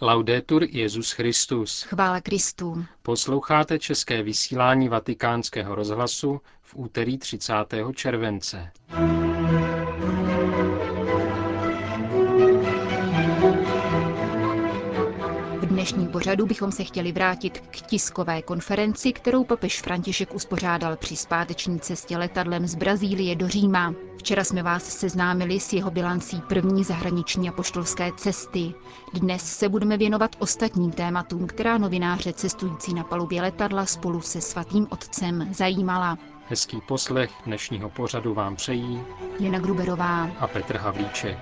Laudetur Jezus Christus. Chvála Kristu. Posloucháte české vysílání Vatikánského rozhlasu v úterý 30. července. Dnešním pořadu bychom se chtěli vrátit k tiskové konferenci, kterou papež František uspořádal při zpáteční cestě letadlem z Brazílie do Říma. Včera jsme vás seznámili s jeho bilancí první zahraniční apoštolské cesty. Dnes se budeme věnovat ostatním tématům, která novináře cestující na palubě letadla spolu se svatým otcem zajímala. Hezký poslech dnešního pořadu vám přejí Jana Gruberová a Petr Havlíček.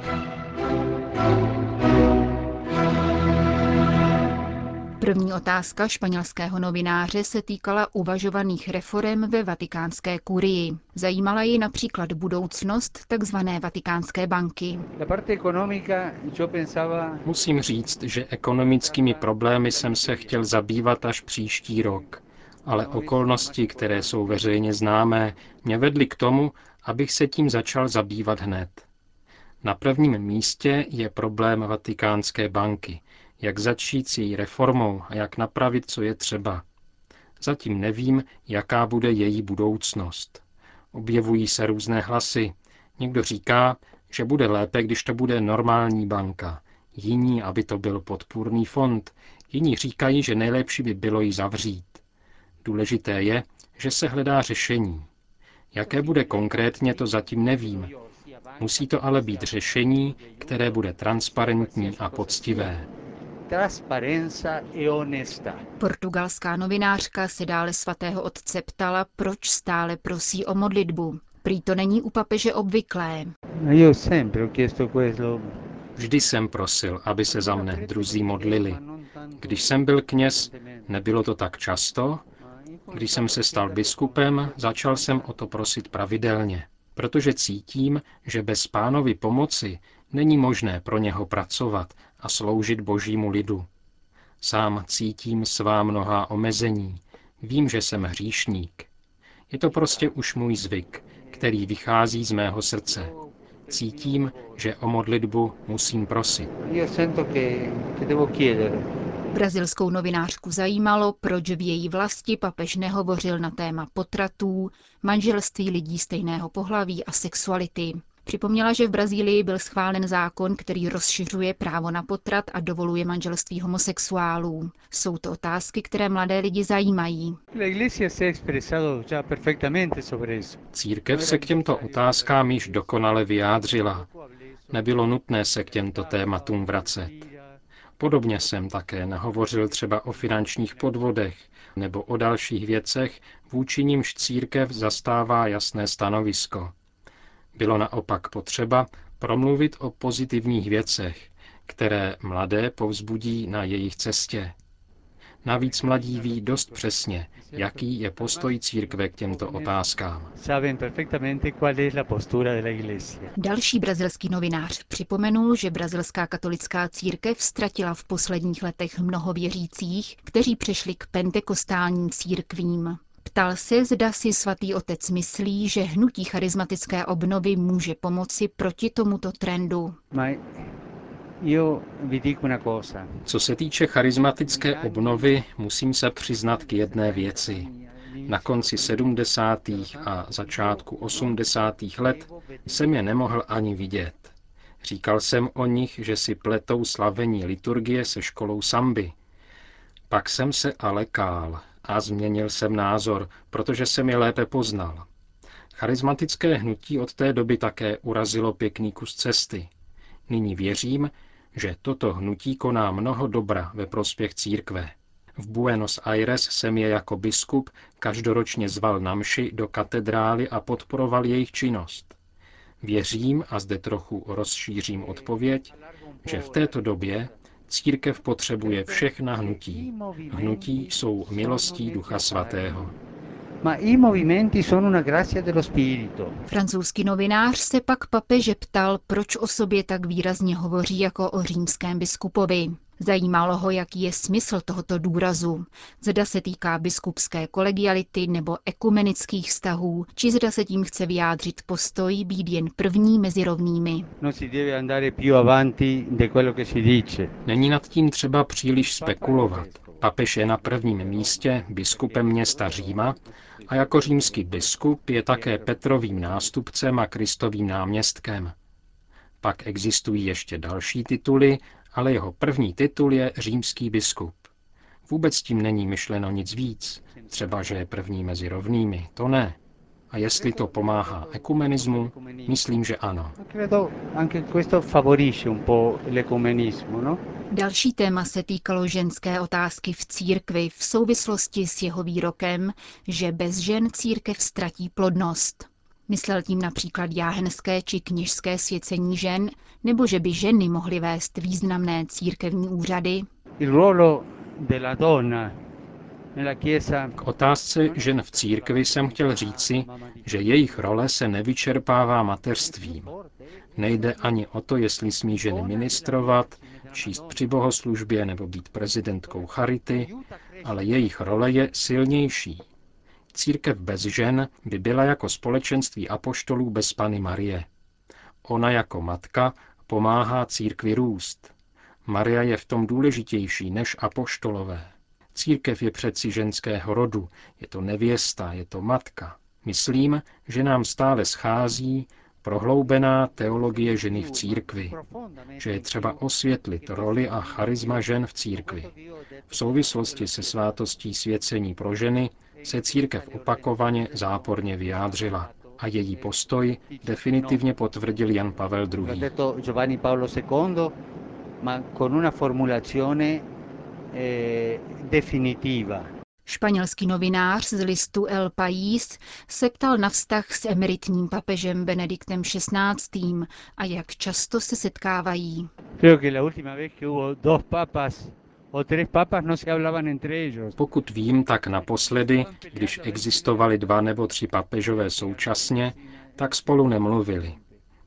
První otázka španělského novináře se týkala uvažovaných reform ve vatikánské kurii. Zajímala ji například budoucnost tzv. vatikánské banky. Musím říct, že ekonomickými problémy jsem se chtěl zabývat až příští rok, ale okolnosti, které jsou veřejně známé, mě vedly k tomu, abych se tím začal zabývat hned. Na prvním místě je problém Vatikánské banky, jak začít s její reformou a jak napravit, co je třeba. Zatím nevím, jaká bude její budoucnost. Objevují se různé hlasy. Někdo říká, že bude lépe, když to bude normální banka. Jiní, aby to byl podpůrný fond. Jiní říkají, že nejlepší by bylo ji zavřít. Důležité je, že se hledá řešení. Jaké bude konkrétně, to zatím nevím. Musí to ale být řešení, které bude transparentní a poctivé. Portugalská novinářka se dále svatého otce ptala, proč stále prosí o modlitbu. Prý to není u papeže obvyklé. Vždy jsem prosil, aby se za mne druzí modlili. Když jsem byl kněz, nebylo to tak často. Když jsem se stal biskupem, začal jsem o to prosit pravidelně, protože cítím, že bez pánovy pomoci není možné pro něho pracovat a sloužit božímu lidu. Sám cítím svá mnohá omezení. Vím, že jsem hříšník. Je to prostě už můj zvyk, který vychází z mého srdce. Cítím, že o modlitbu musím prosit. Brazilskou novinářku zajímalo, proč v její vlasti papež nehovořil na téma potratů, manželství lidí stejného pohlaví a sexuality. Připomněla, že v Brazílii byl schválen zákon, který rozšiřuje právo na potrat a dovoluje manželství homosexuálů. Jsou to otázky, které mladé lidi zajímají. Církev se k těmto otázkám již dokonale vyjádřila. Nebylo nutné se k těmto tématům vracet. Podobně jsem také nehovořil třeba o finančních podvodech nebo o dalších věcech, vůči nimž církev zastává jasné stanovisko. Bylo naopak potřeba promluvit o pozitivních věcech, které mladé povzbudí na jejich cestě. Navíc mladí ví dost přesně, jaký je postoj církve k těmto otázkám. Další brazilský novinář připomenul, že brazilská katolická církev ztratila v posledních letech mnoho věřících, kteří přešli k pentekostálním církvím. Ptal se, zda si svatý otec myslí, že hnutí charismatické obnovy může pomoci proti tomuto trendu. Co se týče charismatické obnovy, musím se přiznat k jedné věci. Na konci 70. a začátku 80. let jsem je nemohl ani vidět. Říkal jsem o nich, že si pletou slavení liturgie se školou samby. Pak jsem se ale kál a změnil jsem názor, protože jsem je lépe poznal. Charismatické hnutí od té doby také urazilo pěkný kus cesty. Nyní věřím, že toto hnutí koná mnoho dobra ve prospěch církve. V Buenos Aires jsem je jako biskup každoročně zval na mši do katedrály a podporoval jejich činnost. Věřím, a zde trochu rozšířím odpověď, že v této době církev potřebuje všechna hnutí. Hnutí jsou milostí Ducha Svatého ma i movimenti sono una grazia dello spirito. Francouzský novinář se pak papeže ptal, proč o sobě tak výrazně hovoří jako o římském biskupovi. Zajímalo ho, jaký je smysl tohoto důrazu. Zda se týká biskupské kolegiality nebo ekumenických vztahů, či zda se tím chce vyjádřit postoj být jen první mezi rovnými. Není nad tím třeba příliš spekulovat. Papež je na prvním místě biskupem města Říma a jako římský biskup je také Petrovým nástupcem a Kristovým náměstkem. Pak existují ještě další tituly, ale jeho první titul je římský biskup. Vůbec tím není myšleno nic víc, třeba že je první mezi rovnými, to ne. A jestli to pomáhá ekumenismu, myslím, že ano. No? Další téma se týkalo ženské otázky v církvi v souvislosti s jeho výrokem, že bez žen církev ztratí plodnost. Myslel tím například jáhenské či kněžské svěcení žen, nebo že by ženy mohly vést významné církevní úřady? K otázce žen v církvi jsem chtěl říci, že jejich role se nevyčerpává mateřstvím. Nejde ani o to, jestli smí ženy ministrovat, číst při bohoslužbě nebo být prezidentkou charity, ale jejich role je silnější. Církev bez žen by byla jako společenství apoštolů bez Pany Marie. Ona jako matka pomáhá církvi růst. Maria je v tom důležitější než apoštolové. Církev je přeci ženského rodu, je to nevěsta, je to matka. Myslím, že nám stále schází prohloubená teologie ženy v církvi, že je třeba osvětlit roli a charisma žen v církvi. V souvislosti se svátostí svěcení pro ženy se církev opakovaně záporně vyjádřila a její postoj definitivně potvrdil Jan Pavel II. Španělský novinář z listu El País se ptal na vztah s emeritním papežem Benediktem XVI. a jak často se setkávají. No Pokud vím, tak naposledy, když existovali dva nebo tři papežové současně, tak spolu nemluvili.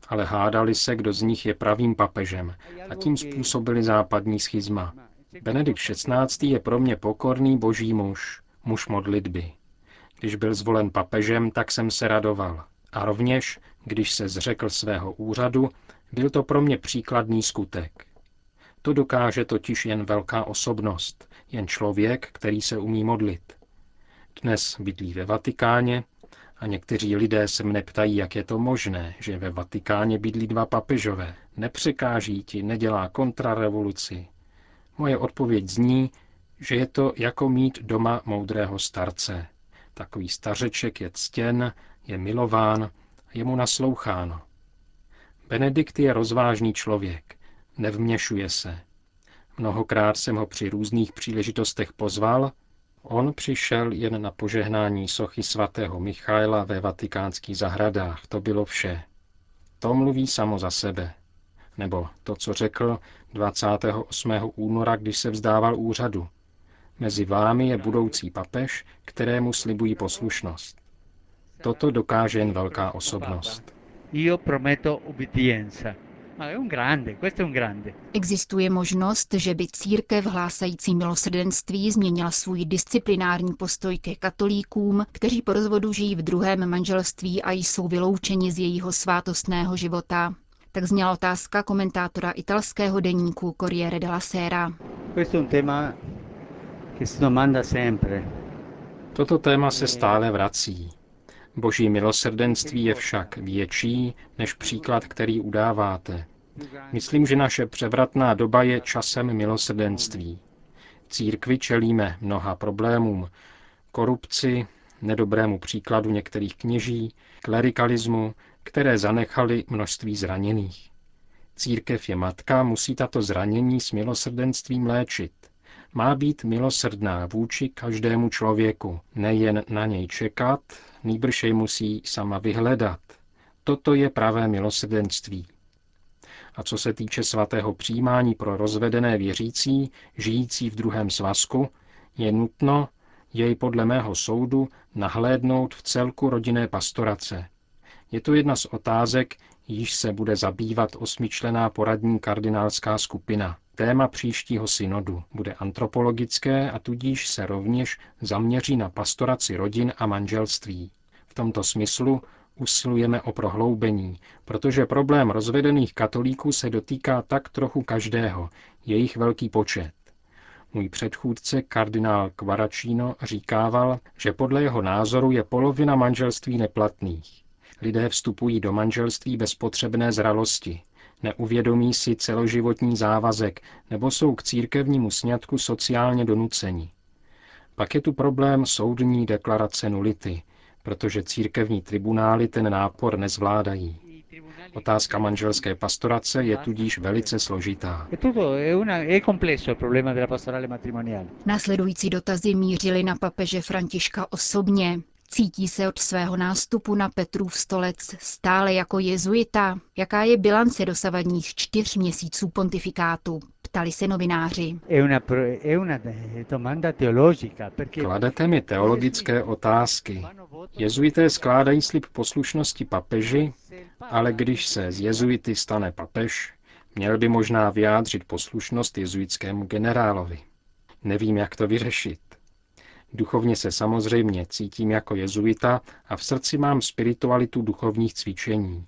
Ale hádali se, kdo z nich je pravým papežem a tím způsobili západní schizma. Benedikt XVI. je pro mě pokorný boží muž, muž modlitby. Když byl zvolen papežem, tak jsem se radoval. A rovněž, když se zřekl svého úřadu, byl to pro mě příkladný skutek. To dokáže totiž jen velká osobnost, jen člověk, který se umí modlit. Dnes bydlí ve Vatikáně a někteří lidé se mne ptají, jak je to možné, že ve Vatikáně bydlí dva papežové. Nepřekáží ti, nedělá kontrarevoluci, Moje odpověď zní, že je to jako mít doma moudrého starce. Takový stařeček je ctěn, je milován, je mu nasloucháno. Benedikt je rozvážný člověk, nevměšuje se. Mnohokrát jsem ho při různých příležitostech pozval, on přišel jen na požehnání sochy svatého Michaela ve vatikánských zahradách, to bylo vše. To mluví samo za sebe. Nebo to, co řekl 28. února, když se vzdával úřadu. Mezi vámi je budoucí papež, kterému slibují poslušnost. Toto dokáže jen velká osobnost. Existuje možnost, že by církev hlásající milosrdenství změnila svůj disciplinární postoj ke katolíkům, kteří po rozvodu žijí v druhém manželství a jsou vyloučeni z jejího svátostného života. Tak zněla otázka komentátora italského deníku Corriere della Sera. Toto téma se stále vrací. Boží milosrdenství je však větší než příklad, který udáváte. Myslím, že naše převratná doba je časem milosrdenství. Církvi čelíme mnoha problémům, korupci, nedobrému příkladu některých kněží, klerikalismu, které zanechaly množství zraněných. Církev je matka, musí tato zranění s milosrdenstvím léčit. Má být milosrdná vůči každému člověku, nejen na něj čekat, nýbrž jej musí sama vyhledat. Toto je pravé milosrdenství. A co se týče svatého přijímání pro rozvedené věřící, žijící v druhém svazku, je nutno jej podle mého soudu nahlédnout v celku rodinné pastorace, je to jedna z otázek, již se bude zabývat osmičlená poradní kardinálská skupina. Téma příštího synodu bude antropologické a tudíž se rovněž zaměří na pastoraci rodin a manželství. V tomto smyslu usilujeme o prohloubení, protože problém rozvedených katolíků se dotýká tak trochu každého, jejich velký počet. Můj předchůdce kardinál Kvaračíno říkával, že podle jeho názoru je polovina manželství neplatných. Lidé vstupují do manželství bez potřebné zralosti, neuvědomí si celoživotní závazek nebo jsou k církevnímu sňatku sociálně donuceni. Pak je tu problém soudní deklarace nulity, protože církevní tribunály ten nápor nezvládají. Otázka manželské pastorace je tudíž velice složitá. Následující dotazy mířily na papeže Františka osobně. Cítí se od svého nástupu na Petrův stolec stále jako jezuita? Jaká je bilance dosavadních čtyř měsíců pontifikátu? Ptali se novináři. Kladete mi teologické otázky. Jezuité skládají slib poslušnosti papeži, ale když se z jezuity stane papež, měl by možná vyjádřit poslušnost jezuitskému generálovi. Nevím, jak to vyřešit. Duchovně se samozřejmě cítím jako jezuita a v srdci mám spiritualitu duchovních cvičení.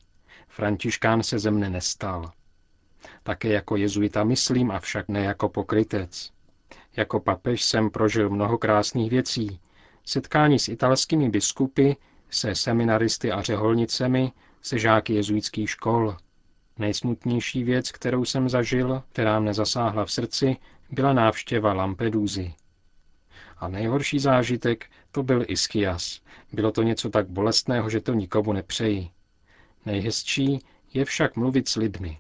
Františkán se ze mne nestal. Také jako jezuita myslím, avšak ne jako pokrytec. Jako papež jsem prožil mnoho krásných věcí. Setkání s italskými biskupy, se seminaristy a řeholnicemi, se žáky jezuitských škol. Nejsmutnější věc, kterou jsem zažil, která mne zasáhla v srdci, byla návštěva Lampedusy. A nejhorší zážitek to byl Iskias. Bylo to něco tak bolestného, že to nikomu nepřeji. Nejhezčí je však mluvit s lidmi.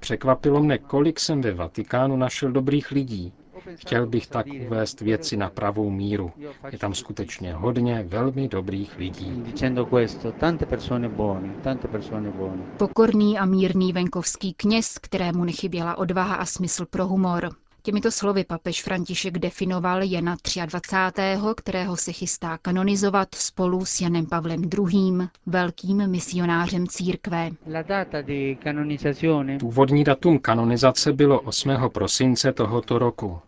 Překvapilo mne, kolik jsem ve Vatikánu našel dobrých lidí. Chtěl bych tak uvést věci na pravou míru. Je tam skutečně hodně velmi dobrých lidí. Pokorný a mírný venkovský kněz, kterému nechyběla odvaha a smysl pro humor. Těmito slovy papež František definoval Jana 23., kterého se chystá kanonizovat spolu s Janem Pavlem II., velkým misionářem církve. Původní datum kanonizace bylo 8. prosince tohoto roku.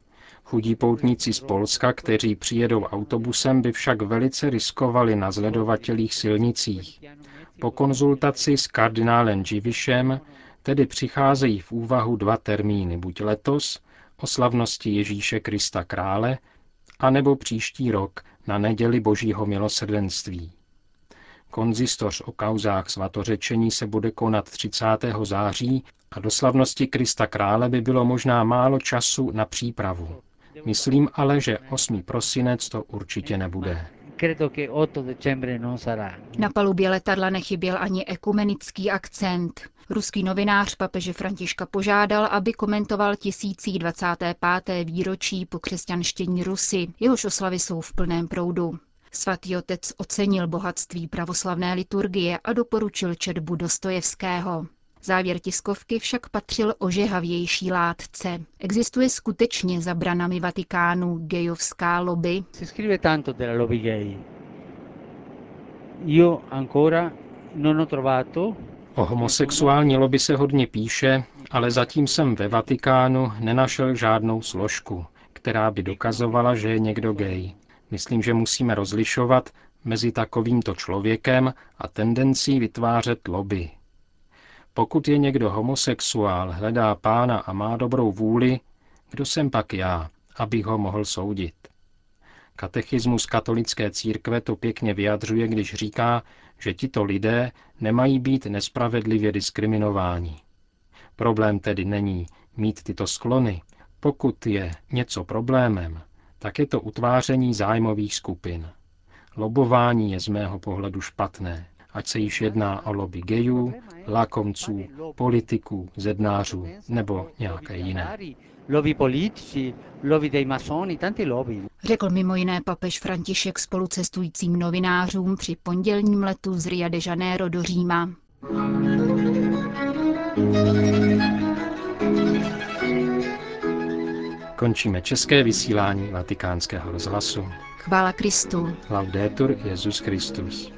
Chudí poutníci z Polska, kteří přijedou autobusem, by však velice riskovali na zledovatelých silnicích. Po konzultaci s kardinálem Živišem tedy přicházejí v úvahu dva termíny, buď letos, o slavnosti Ježíše Krista krále, anebo příští rok na neděli Božího milosrdenství. Konzistoř o kauzách svatořečení se bude konat 30. září a do slavnosti Krista krále by bylo možná málo času na přípravu. Myslím ale, že 8. prosinec to určitě nebude. Na palubě letadla nechyběl ani ekumenický akcent. Ruský novinář papeže Františka požádal, aby komentoval 1025. výročí po křesťanštění Rusy. Jehož oslavy jsou v plném proudu. Svatý otec ocenil bohatství pravoslavné liturgie a doporučil četbu Dostojevského. Závěr tiskovky však patřil ožehavější látce. Existuje skutečně za branami Vatikánu gejovská lobby? O homosexuální lobby se hodně píše, ale zatím jsem ve Vatikánu nenašel žádnou složku, která by dokazovala, že je někdo gay. Myslím, že musíme rozlišovat mezi takovýmto člověkem a tendencí vytvářet lobby. Pokud je někdo homosexuál, hledá pána a má dobrou vůli, kdo jsem pak já, abych ho mohl soudit? Katechismus katolické církve to pěkně vyjadřuje, když říká, že tito lidé nemají být nespravedlivě diskriminováni. Problém tedy není mít tyto sklony. Pokud je něco problémem, tak je to utváření zájmových skupin. Lobování je z mého pohledu špatné ať se již jedná o lobby gejů, lakomců, politiků, zednářů nebo nějaké jiné. Řekl mimo jiné papež František spolucestujícím novinářům při pondělním letu z Rio de Janeiro do Říma. Končíme české vysílání vatikánského rozhlasu. Chvála Kristu. Laudetur Jezus Christus.